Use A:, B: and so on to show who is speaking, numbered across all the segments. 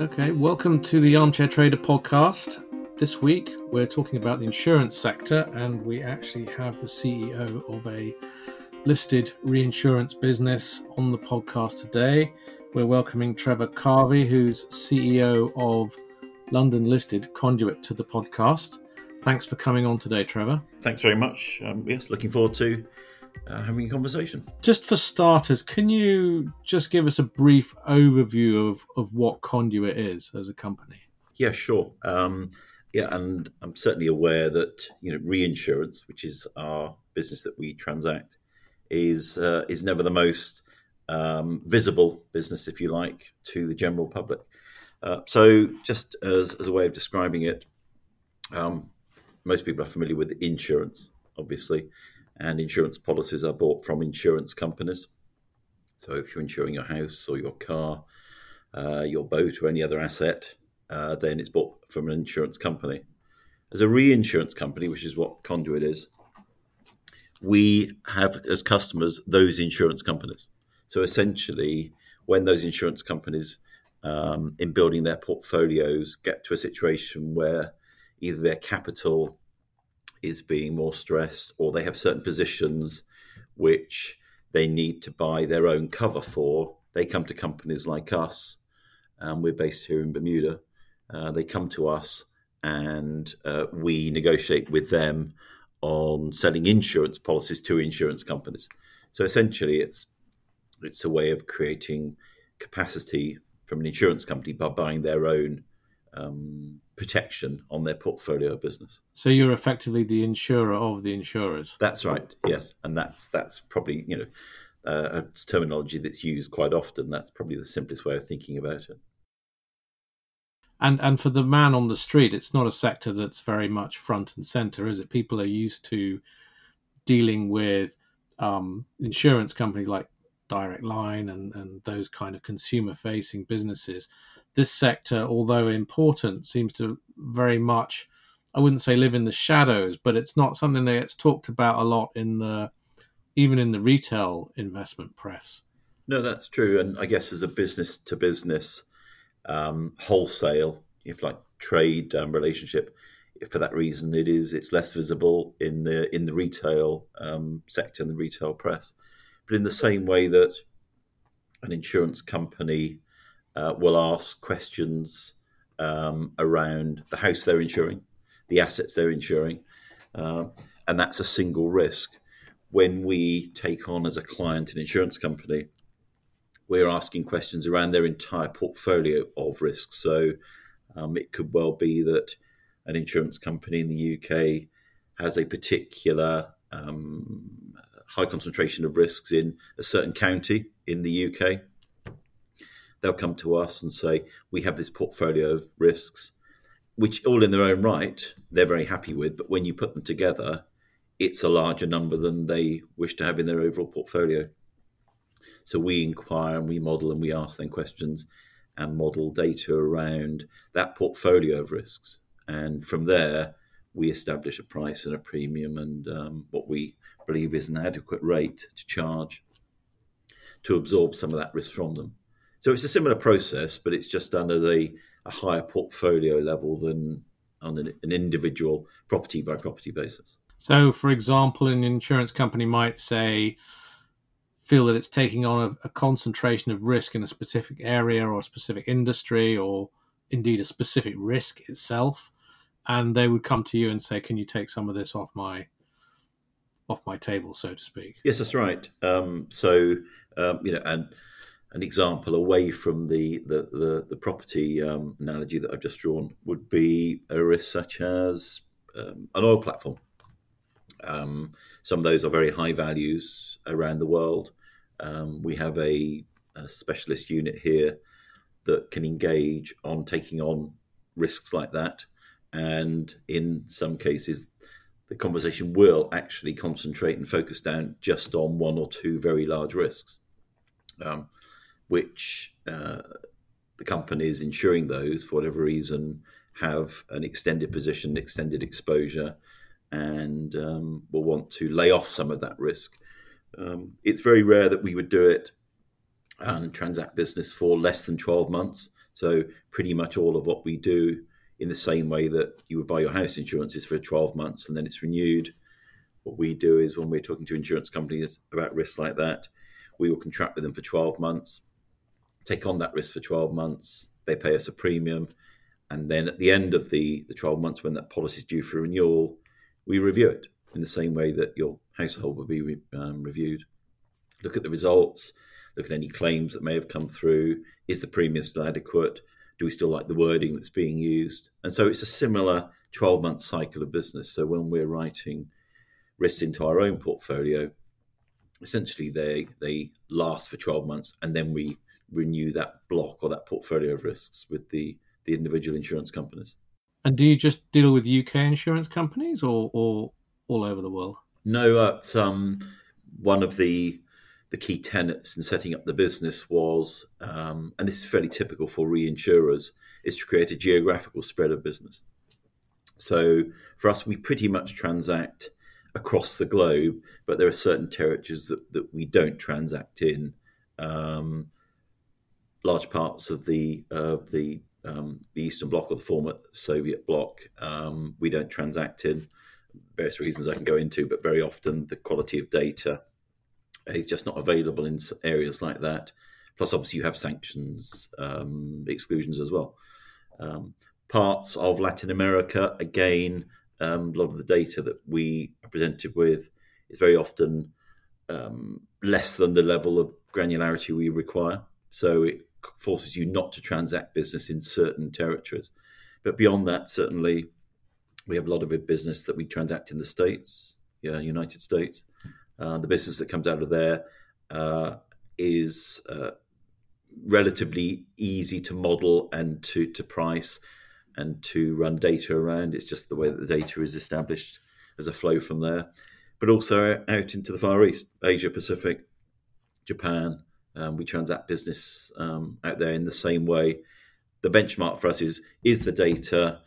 A: Okay, welcome to the Armchair Trader podcast. This week we're talking about the insurance sector, and we actually have the CEO of a listed reinsurance business on the podcast today. We're welcoming Trevor Carvey, who's CEO of London listed Conduit, to the podcast. Thanks for coming on today, Trevor.
B: Thanks very much. Um, yes, looking forward to uh, having a conversation.
A: Just for starters, can you just give us a brief overview of, of what Conduit is as a company?
B: Yeah, sure. Um, yeah, and I'm certainly aware that you know reinsurance, which is our business that we transact, is uh, is never the most um, visible business, if you like, to the general public. Uh, so, just as, as a way of describing it, um, most people are familiar with insurance, obviously, and insurance policies are bought from insurance companies. So if you're insuring your house or your car, uh, your boat, or any other asset, uh, then it's bought from an insurance company. As a reinsurance company, which is what Conduit is, we have as customers those insurance companies. So essentially, when those insurance companies, um, in building their portfolios, get to a situation where either their capital is being more stressed or they have certain positions which they need to buy their own cover for, they come to companies like us. Um, we're based here in Bermuda. Uh, they come to us and uh, we negotiate with them on selling insurance policies to insurance companies. So essentially, it's it's a way of creating capacity from an insurance company by buying their own um, protection on their portfolio business.
A: So you're effectively the insurer of the insurers.
B: That's right. Yes, and that's that's probably you know uh, a terminology that's used quite often. That's probably the simplest way of thinking about it.
A: And and for the man on the street, it's not a sector that's very much front and center, is it? People are used to dealing with um, insurance companies like Direct Line and, and those kind of consumer facing businesses this sector, although important, seems to very much, I wouldn't say live in the shadows, but it's not something that gets talked about a lot in the, even in the retail investment press.
B: No, that's true. And I guess as a business to business, um, wholesale, if like trade um, relationship, for that reason, it is it's less visible in the in the retail um, sector and the retail press. But in the same way that an insurance company uh, will ask questions um, around the house they're insuring, the assets they're insuring, uh, and that's a single risk. When we take on as a client an insurance company, we're asking questions around their entire portfolio of risks. So um, it could well be that an insurance company in the UK has a particular um, high concentration of risks in a certain county in the UK they'll come to us and say, We have this portfolio of risks, which all in their own right, they're very happy with. But when you put them together, it's a larger number than they wish to have in their overall portfolio. So we inquire and we model and we ask them questions and model data around that portfolio of risks. And from there, we establish a price and a premium and um, what we believe is an adequate rate to charge to absorb some of that risk from them. So it's a similar process, but it's just under the a higher portfolio level than on an, an individual property by property basis.
A: So, for example, an insurance company might say, feel that it's taking on a, a, concentration of risk in a specific area or a specific industry or indeed a specific risk itself and they would come to you and say can you take some of this off my off my table so to speak
B: yes that's right um, so um, you know and an example away from the the, the, the property um, analogy that I've just drawn would be a risk such as um, an oil platform. Um, some of those are very high values around the world. Um, we have a, a, specialist unit here that can engage on taking on risks like that, and in some cases, the conversation will actually concentrate and focus down just on one or two very large risks. Um, which uh, the companies insuring those, for whatever reason, have an extended position, extended exposure, and um, will want to lay off some of that risk. Um, it's very rare that we would do it and transact business for less than 12 months. So pretty much all of what we do in the same way that you would buy your house insurance is for 12 months and then it's renewed. What we do is when we're talking to insurance companies about risks like that, we will contract with them for 12 months, take on that risk for 12 months, they pay us a premium, and then at the end of the, the 12 months when that policy is due for renewal, we review it in the same way that your household will be um, reviewed. Look at the results, look at any claims that may have come through. Is the premium still adequate? Do we still like the wording that's being used? And so it's a similar 12 month cycle of business. So when we're writing risks into our own portfolio, essentially they they last for 12 months and then we renew that block or that portfolio of risks with the the individual insurance companies.
A: And do you just deal with UK insurance companies or, or all over the world?
B: No, uh, um, one of the the key tenets in setting up the business was, um, and this is fairly typical for reinsurers, is to create a geographical spread of business. So for us, we pretty much transact across the globe, but there are certain territories that, that we don't transact in. Um, large parts of the uh, the um, the Eastern Bloc or the former Soviet bloc, um, we don't transact in. Various reasons I can go into, but very often the quality of data is just not available in areas like that. Plus, obviously, you have sanctions um, exclusions as well. Um, parts of Latin America, again, um, a lot of the data that we are presented with is very often um, less than the level of granularity we require. So it forces you not to transact business in certain territories. But beyond that, certainly, we have a lot of business that we transact in the States, yeah, United States. Uh, the business that comes out of there uh, is uh, relatively easy to model and to, to price and to run data around. It's just the way that the data is established as a flow from there. But also out into the Far East, Asia Pacific, Japan. Um, we transact business um, out there in the same way. The benchmark for us is is the data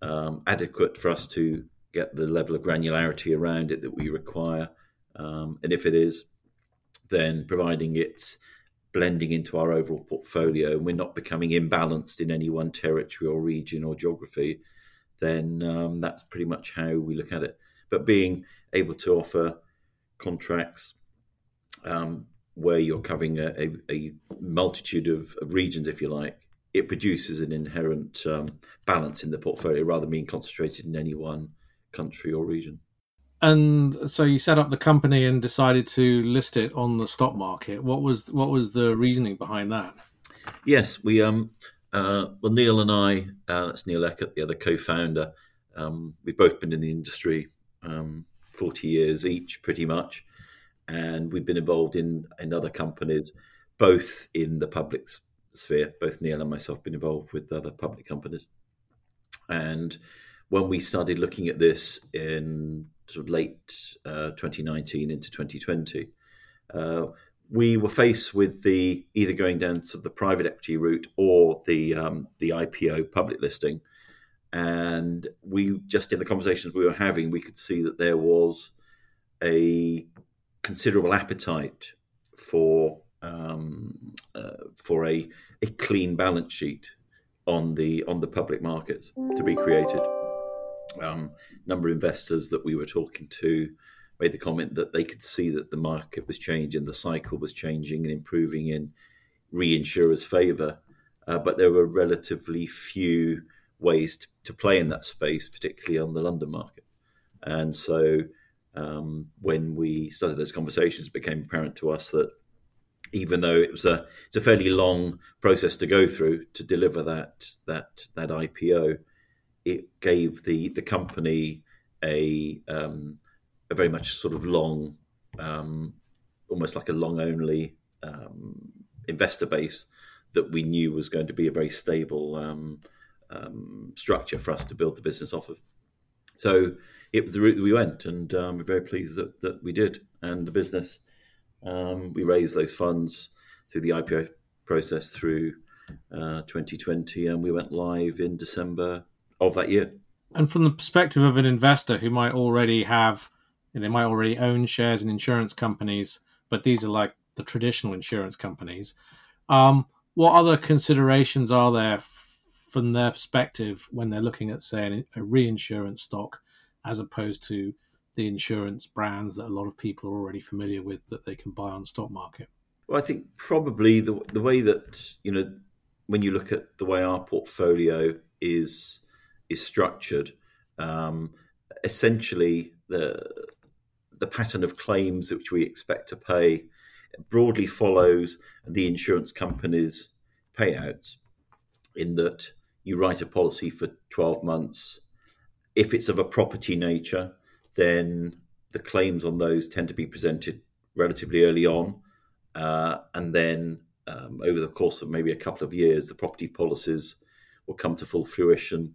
B: um, adequate for us to get the level of granularity around it that we require? Um, and if it is, then providing it's blending into our overall portfolio and we're not becoming imbalanced in any one territory or region or geography, then um, that's pretty much how we look at it. But being able to offer contracts um, where you're covering a, a, a multitude of, of, regions, if you like, it produces an inherent um, balance in the portfolio rather than being concentrated in any one country or region.
A: And so you set up the company and decided to list it on the stock market. What was what was the reasoning behind that?
B: Yes, we um uh, well Neil and I, uh, that's Neil Eckert, the other co-founder. Um, we've both been in the industry um, forty years each, pretty much, and we've been involved in in other companies, both in the public sphere. Both Neil and myself been involved with other public companies, and when we started looking at this in sort of late uh, 2019 into 2020, uh, we were faced with the either going down to the private equity route or the um, the IPO public listing, and we just in the conversations we were having, we could see that there was a considerable appetite for um, uh, for a a clean balance sheet on the on the public markets to be created um, number of investors that we were talking to made the comment that they could see that the market was changing, the cycle was changing and improving in reinsurers' favour. Uh, but there were relatively few ways to, to, play in that space, particularly on the London market. And so um, when we started those conversations, it became apparent to us that even though it was a it's a fairly long process to go through to deliver that that that IPO, it gave the the company a um, a very much sort of long, um, almost like a long only um, investor base that we knew was going to be a very stable um, um, structure for us to build the business off of. So it was the route that we went, and um, we're very pleased that, that we did. And the business, we raised those funds through the IPO process through uh, 2020, and we went live in December of that year.
A: And from the perspective of an investor who might already have, they might already own shares in insurance companies, but these are like the traditional insurance companies. Um, what other considerations are there from their perspective when they're looking at, say, a reinsurance stock as opposed to the insurance brands that a lot of people are already familiar with that they can buy on the stock market?
B: Well, I think probably the the way that you know when you look at the way our portfolio is is structured, um, essentially the the pattern of claims which we expect to pay broadly follows the insurance company's payouts in that you write a policy for 12 months. If it's of a property nature, then the claims on those tend to be presented relatively early on. Uh, and then um, over the course of maybe a couple of years, the property policies will come to full fruition.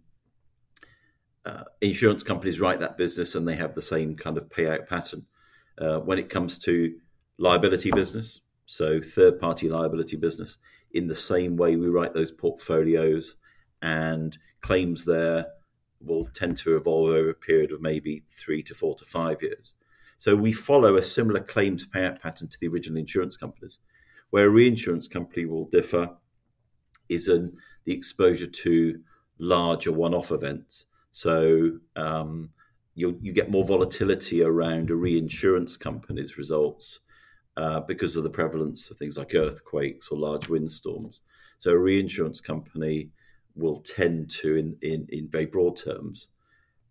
B: Uh, insurance companies write that business and they have the same kind of payout pattern. Uh, when it comes to liability business, so third party liability business, in the same way we write those portfolios and claims there will tend to evolve over a period of maybe three to four to five years. So we follow a similar claims payout pattern to the original insurance companies. Where a reinsurance company will differ is in the exposure to larger one-off events. So um, you you get more volatility around a reinsurance company's results uh, because of the prevalence of things like earthquakes or large windstorms. So a reinsurance company will tend to, in, in, in very broad terms,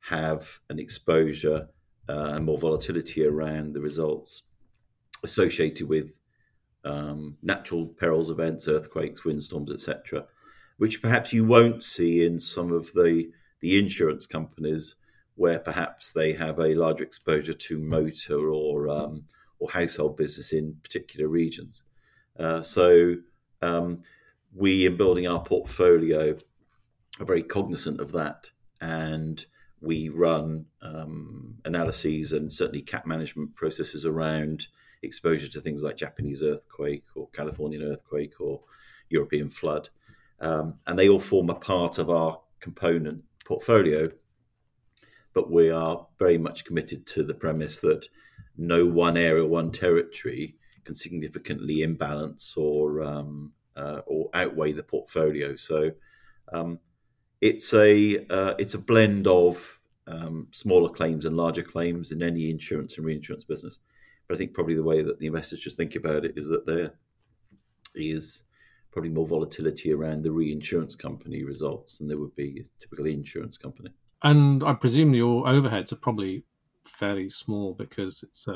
B: have an exposure uh, and more volatility around the results associated with um, natural perils events, earthquakes, windstorms, etc., which perhaps you won't see in some of the the insurance companies where perhaps they have a larger exposure to motor or um, or household business in particular regions. Uh, so um, we, in building our portfolio, are very cognizant of that, and we run um, analyses and certainly cat management processes around exposure to things like Japanese earthquake or Californian earthquake or European flood. Um, and they all form a part of our component portfolio. But we are very much committed to the premise that no one area, one territory can significantly imbalance or um, uh, or outweigh the portfolio. So um, it's a uh, it's a blend of um, smaller claims and larger claims in any insurance and reinsurance business. But I think probably the way that the investors just think about it is that there is probably more volatility around the reinsurance company results than there would be a typical insurance company.
A: And I presume your overheads are probably fairly small because it's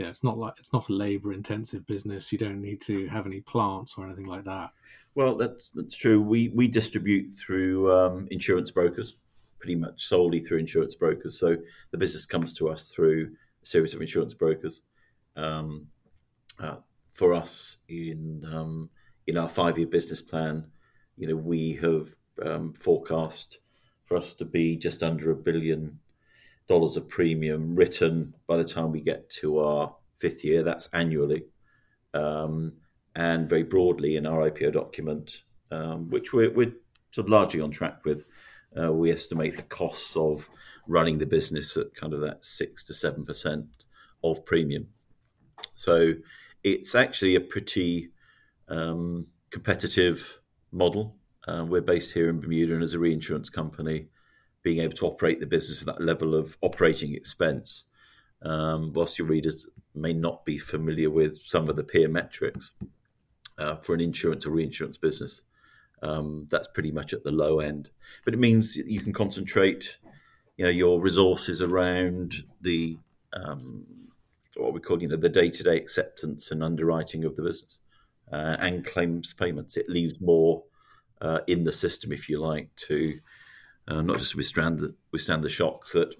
A: uh yeah, it's not like it's not a labor intensive business. You don't need to have any plants or anything like that.
B: Well, that's that's true. We we distribute through um, insurance brokers, pretty much solely through insurance brokers. So the business comes to us through a series of insurance brokers. Um, uh, for us, in um, in our five year business plan, you know, we have um, forecast for us to be just under a billion dollars of premium written by the time we get to our fifth year. That's annually, um, and very broadly in our IPO document, um, which we're, we're, sort of largely on track with. Uh, we estimate the costs of running the business at kind of that six to seven percent of premium. So it's actually a pretty um, competitive model. Uh, we're based here in Bermuda, and as a reinsurance company, being able to operate the business with that level of operating expense. Um, whilst your readers may not be familiar with some of the peer metrics uh, for an insurance or reinsurance business, um, that's pretty much at the low end. But it means you can concentrate, you know, your resources around the um, what we call, you know, the day-to-day acceptance and underwriting of the business uh, and claims payments. It leaves more uh, in the system, if you like, to uh, not just to withstand the, withstand the shocks that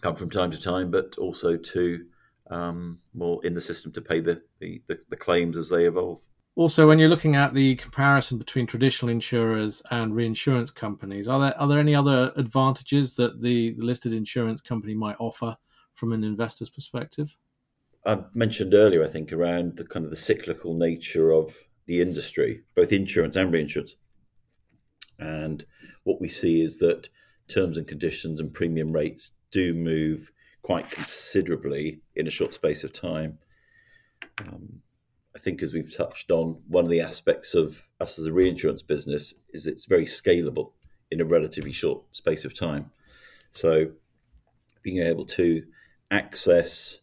B: come from time to time, but also to um, more in the system to pay the, the, the, the claims as they evolve.
A: Also, when you're looking at the comparison between traditional insurers and reinsurance companies, are there are there any other advantages that the listed insurance company might offer from an investor's perspective?
B: I mentioned earlier, I think, around the kind of the cyclical nature of the industry, both insurance and reinsurance. And what we see is that terms and conditions and premium rates do move quite considerably in a short space of time. Um, I think, as we've touched on, one of the aspects of us as a reinsurance business is it's very scalable in a relatively short space of time. So, being able to access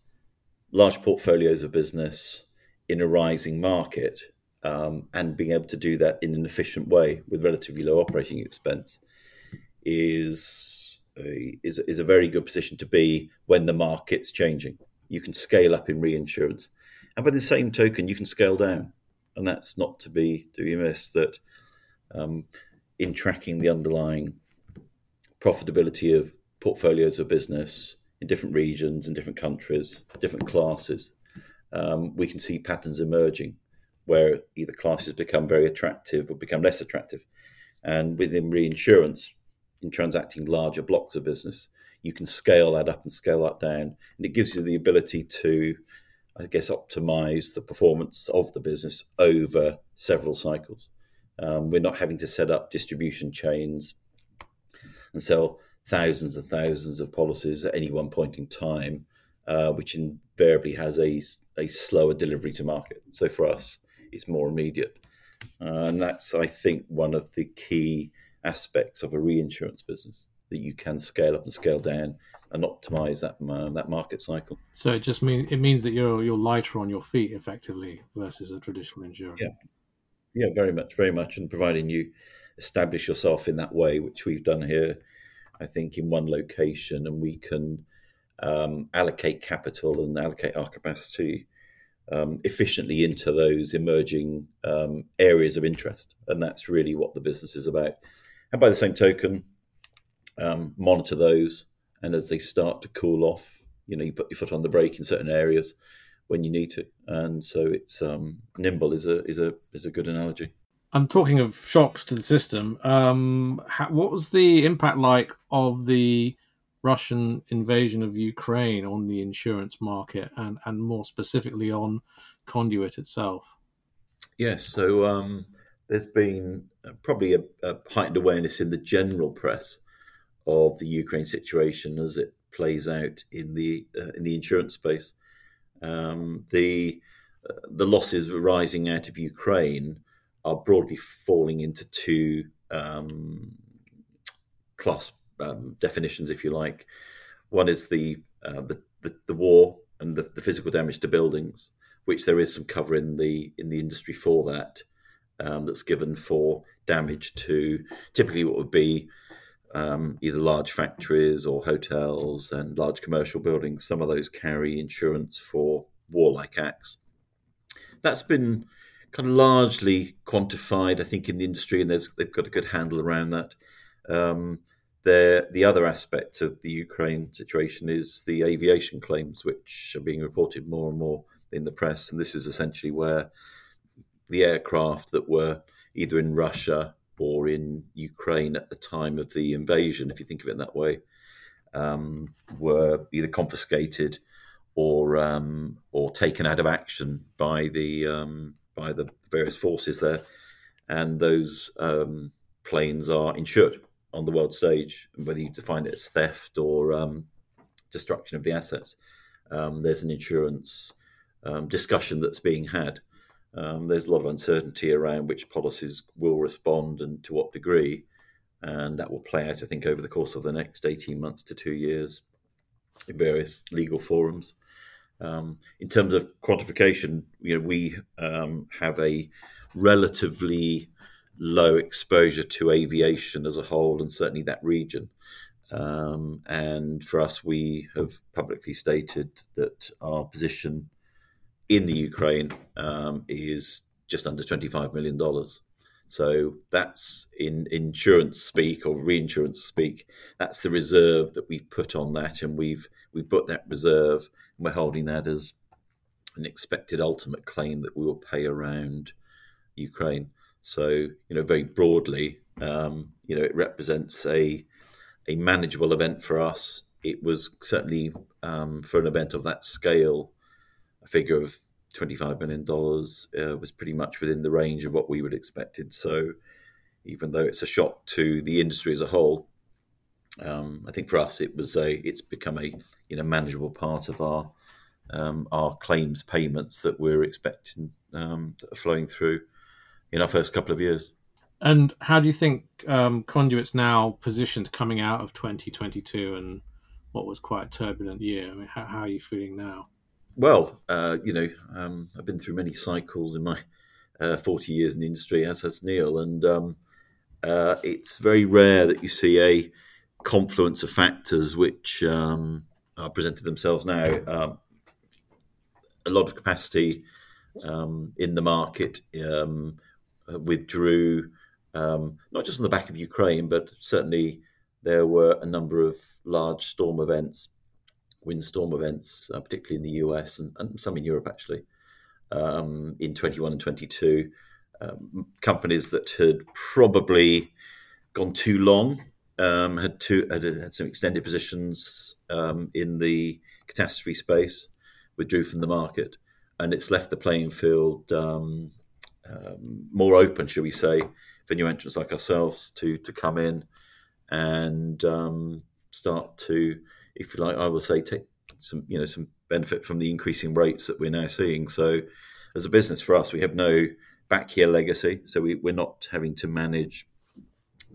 B: large portfolios of business in a rising market um, and being able to do that in an efficient way with relatively low operating expense is a, is, is a very good position to be when the market's changing. You can scale up in reinsurance, and by the same token, you can scale down, and that's not to be to be missed. That um, in tracking the underlying profitability of portfolios of business in different regions, in different countries, different classes, um, we can see patterns emerging where either classes become very attractive or become less attractive. And within reinsurance, in transacting larger blocks of business, you can scale that up and scale that down. And it gives you the ability to, I guess, optimize the performance of the business over several cycles. Um, we're not having to set up distribution chains and sell thousands and thousands of policies at any one point in time, uh, which invariably has a, a slower delivery to market. So for us, it's more immediate. Uh, and that's, I think, one of the key aspects of a reinsurance business that you can scale up and scale down and optimize that uh, that market cycle.
A: So it just mean it means that you're you're lighter on your feet effectively versus a traditional insurer.
B: Yeah, yeah, very much, very much, and providing you establish yourself in that way, which we've done here, I think, in one location, and we can um, allocate capital and allocate our capacity um, efficiently into those emerging um, areas of interest. And that's really what the business is about. And by the same token, um, monitor those. And as they start to cool off, you know, you put your foot on the brake in certain areas when you need to. And so it's um, nimble is a is a is a good analogy.
A: I'm talking of shocks to the system. Um, how, what was the impact like of the Russian invasion of Ukraine on the insurance market and, and more specifically on Conduit itself?
B: Yes, so um, there's been uh, probably a, a, heightened awareness in the general press of the Ukraine situation as it plays out in the uh, in the insurance space. Um, the uh, the losses arising out of Ukraine are broadly falling into two um, class um, definitions, if you like. One is the uh, the, the, the, war and the, the, physical damage to buildings, which there is some cover in the in the industry for that. Um, that's given for damage to typically what would be um, either large factories or hotels and large commercial buildings. Some of those carry insurance for warlike acts. That's been kind of largely quantified, I think, in the industry, and they've got a good handle around that. Um, the, the other aspect of the Ukraine situation is the aviation claims, which are being reported more and more in the press. And this is essentially where the aircraft that were either in Russia or in Ukraine at the time of the invasion, if you think of it that way, um, were either confiscated or um, or taken out of action by the um, by the various forces there, and those um, planes are insured on the world stage, whether you define it as theft or um, destruction of the assets. Um, there's an insurance um, discussion that's being had. Um, there's a lot of uncertainty around which policies will respond and to what degree, and that will play out, I think, over the course of the next 18 months to two years in various legal forums. Um, in terms of quantification, you know, we um, have a relatively low exposure to aviation as a whole, and certainly that region. Um, and for us, we have publicly stated that our position in the Ukraine um, is just under $25 million. So that's in insurance speak or reinsurance speak. That's the reserve that we've put on that, and we've we put that reserve, and we're holding that as an expected ultimate claim that we will pay around Ukraine. So, you know, very broadly, um, you know, it represents a a manageable event for us. It was certainly um, for an event of that scale, a figure of $25 million uh, was pretty much within the range of what we would expected. So, even though it's a shock to the industry as a whole, um, I think for us it was a it's become a you know manageable part of our um, our claims payments that we're expecting um, that are flowing through in our first couple of years.
A: And how do you think um, Conduit's now positioned coming out of 2022 and what was quite a turbulent year? I mean, how, how are you feeling now?
B: Well, uh, you know, um, I've been through many cycles in my uh, 40 years in the industry, as has Neil, and um, uh, it's very rare that you see a confluence of factors which um, are presented themselves now. Um, a lot of capacity um, in the market um, withdrew, not just on the back of Ukraine, but certainly there were a number of large storm events windstorm events, uh, particularly in the US and, and, some in Europe actually, um, in 21 and 22. Um, companies that had probably gone too long, um, had, too, had, had some extended positions um, in the catastrophe space, withdrew from the market, and it's left the playing field um, um, more open, shall we say, for new entrants like ourselves to to come in and start to if you like, I will say take some you know some benefit from the increasing rates that we're now seeing. So, as a business for us, we have no back year legacy, so we, we're not having to manage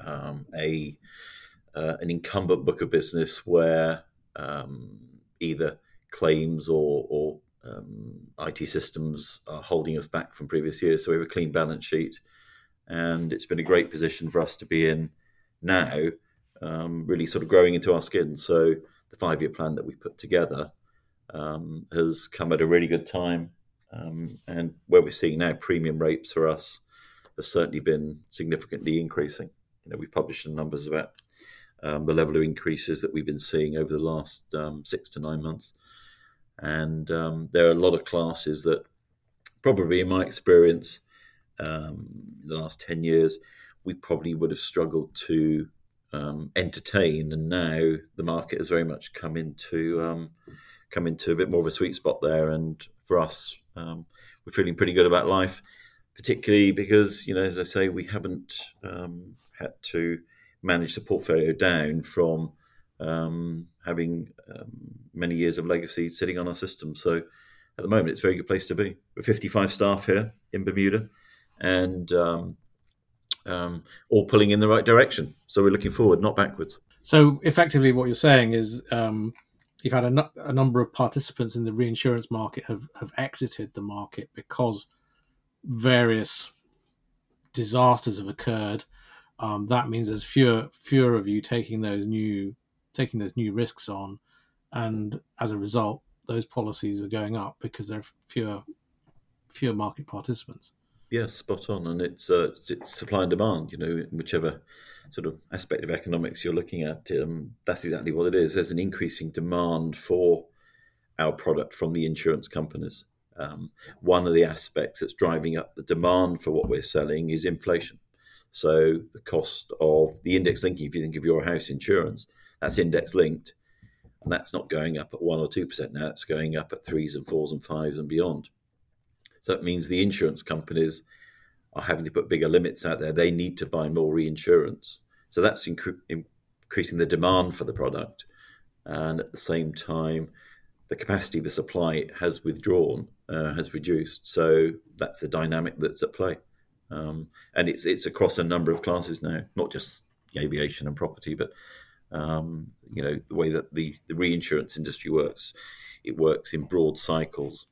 B: um, a uh, an incumbent book of business where um, either claims or, or um, IT systems are holding us back from previous years. So we have a clean balance sheet, and it's been a great position for us to be in now, um, really sort of growing into our skin. So the five year plan that we put together um, has come at a really good time. Um, and where we're seeing now premium rates for us have certainly been significantly increasing. You know, we published some numbers about um, the level of increases that we've been seeing over the last um, six to nine months. And um, there are a lot of classes that, probably in my experience, um, the last 10 years, we probably would have struggled to um, entertain, and now the market has very much come into um, come into a bit more of a sweet spot there. And for us, um, we're feeling pretty good about life, particularly because you know, as I say, we haven't um, had to manage the portfolio down from um, having um, many years of legacy sitting on our system. So at the moment, it's a very good place to be. We're 55 staff here in Bermuda, and um, um, all pulling in the right direction. So we're looking forward, not backwards.
A: So effectively, what you're saying is um, you've had a, a, number of participants in the reinsurance market have, have exited the market because various disasters have occurred. Um, that means there's fewer fewer of you taking those new taking those new risks on, and as a result, those policies are going up because there are fewer fewer market participants.
B: Yes, spot on, and it's uh, it's supply and demand. You know, whichever sort of aspect of economics you're looking at, um, that's exactly what it is. There's an increasing demand for our product from the insurance companies. Um, one of the aspects that's driving up the demand for what we're selling is inflation. So the cost of the index linking, if you think of your house insurance, that's index linked, and that's not going up at one or two percent now. It's going up at threes and fours and fives and beyond. So that means the insurance companies are having to put bigger limits out there. They need to buy more reinsurance. So that's incre- increasing the demand for the product. And at the same time, the capacity, the supply has withdrawn, uh, has reduced. So that's the dynamic that's at play. Um, and it's it's across a number of classes now, not just aviation and property, but um, you know the way that the, the reinsurance industry works. It works in broad cycles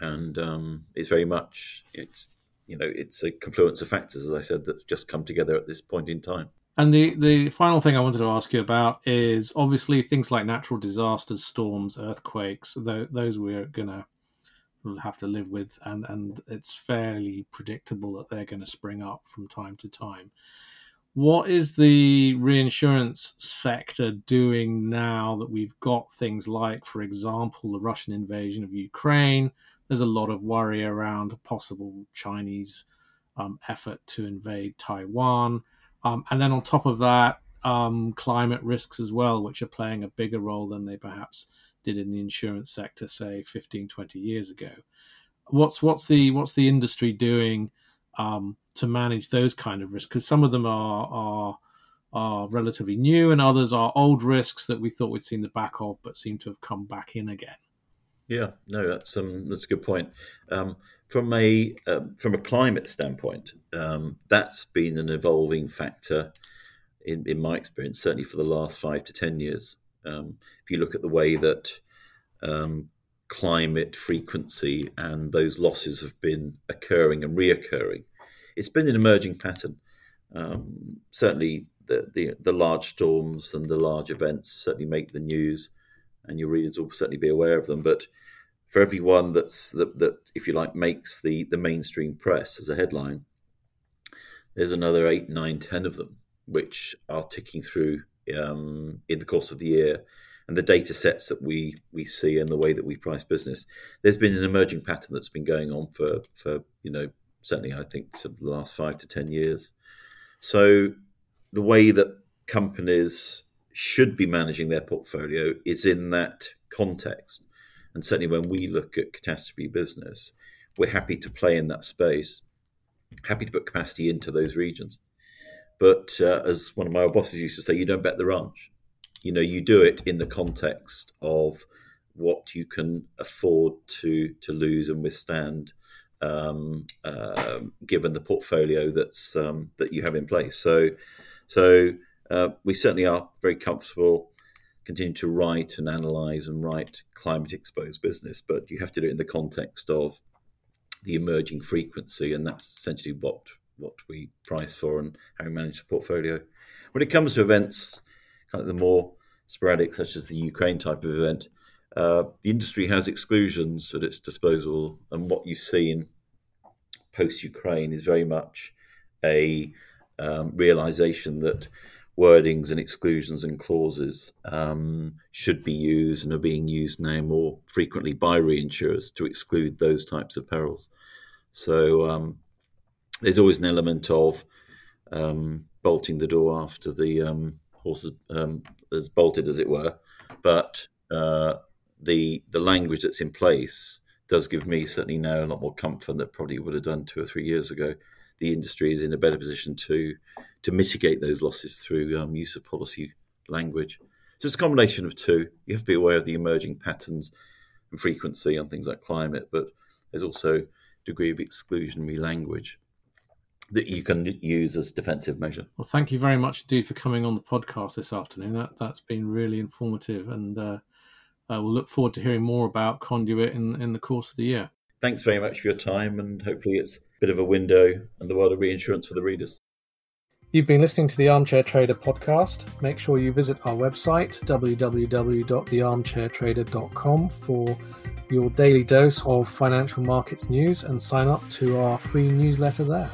B: and um, it's very much it's you know it's a confluence of factors, as I said, that's just come together at this point in time.
A: And the the final thing I wanted to ask you about is obviously things like natural disasters, storms, earthquakes. Those we're gonna have to live with, and and it's fairly predictable that they're going to spring up from time to time. What is the reinsurance sector doing now that we've got things like, for example, the Russian invasion of Ukraine, there's a lot of worry around a possible Chinese um, effort to invade Taiwan. Um, and then on top of that, um, climate risks as well, which are playing a bigger role than they perhaps did in the insurance sector, say 15, 20 years ago. What's what's the what's the industry doing um, to manage those kind of risks? Because some of them are are are relatively new, and others are old risks that we thought we'd seen the back of, but seem to have come back in again.
B: Yeah, no, that's um, that's a good point. Um, from a um, from a climate standpoint, um, that's been an evolving factor in, in my experience, certainly for the last five to ten years. Um, if you look at the way that um, climate frequency and those losses have been occurring and reoccurring, it's been an emerging pattern. Um, certainly, the, the the large storms and the large events certainly make the news, and your readers will certainly be aware of them. But for everyone that's that, that if you like makes the the mainstream press as a headline, there's another eight, nine, ten of them which are ticking through um, in the course of the year. And the data sets that we we see and the way that we price business, there's been an emerging pattern that's been going on for for you know certainly I think sort of the last five to ten years. So the way that companies should be managing their portfolio is in that context. And certainly when we look at catastrophe business, we're happy to play in that space, happy to put capacity into those regions. But uh, as one of my bosses used to say, you don't bet the ranch. You know, you do it in the context of what you can afford to to lose and withstand, um, uh, given the portfolio that's um, that you have in place. So, so uh, we certainly are very comfortable continue to write and analyze and write climate exposed business, but you have to do it in the context of the emerging frequency, and that's essentially what what we price for and how we manage the portfolio. When it comes to events, kind of the more sporadic, such as the Ukraine type of event, uh, the industry has exclusions at its disposal, and what you've seen post Ukraine is very much a um, realization that wordings and exclusions and clauses um, should be used and are being used now more frequently by reinsurers to exclude those types of perils. So um, there's always an element of um, bolting the door after the um, horse um, is bolted, as it were. But uh, the the language that's in place does give me certainly now a lot more comfort that probably would have done two or three years ago. The industry is in a better position to to mitigate those losses through um, use of policy language. So it's a combination of two. You have to be aware of the emerging patterns and frequency on things like climate, but there's also degree of exclusionary language that you can use as defensive measure.
A: Well, thank you very much indeed for coming on the podcast this afternoon. That that's been really informative, and uh, uh, we'll look forward to hearing more about Conduit in in the course of the year.
B: Thanks very much for your time, and hopefully it's a bit of a window and the world of reinsurance for the readers.
A: You've been listening to the Armchair Trader podcast. Make sure you visit our website, www.thearmchairtrader.com, for your daily dose of financial markets news and sign up to our free newsletter there.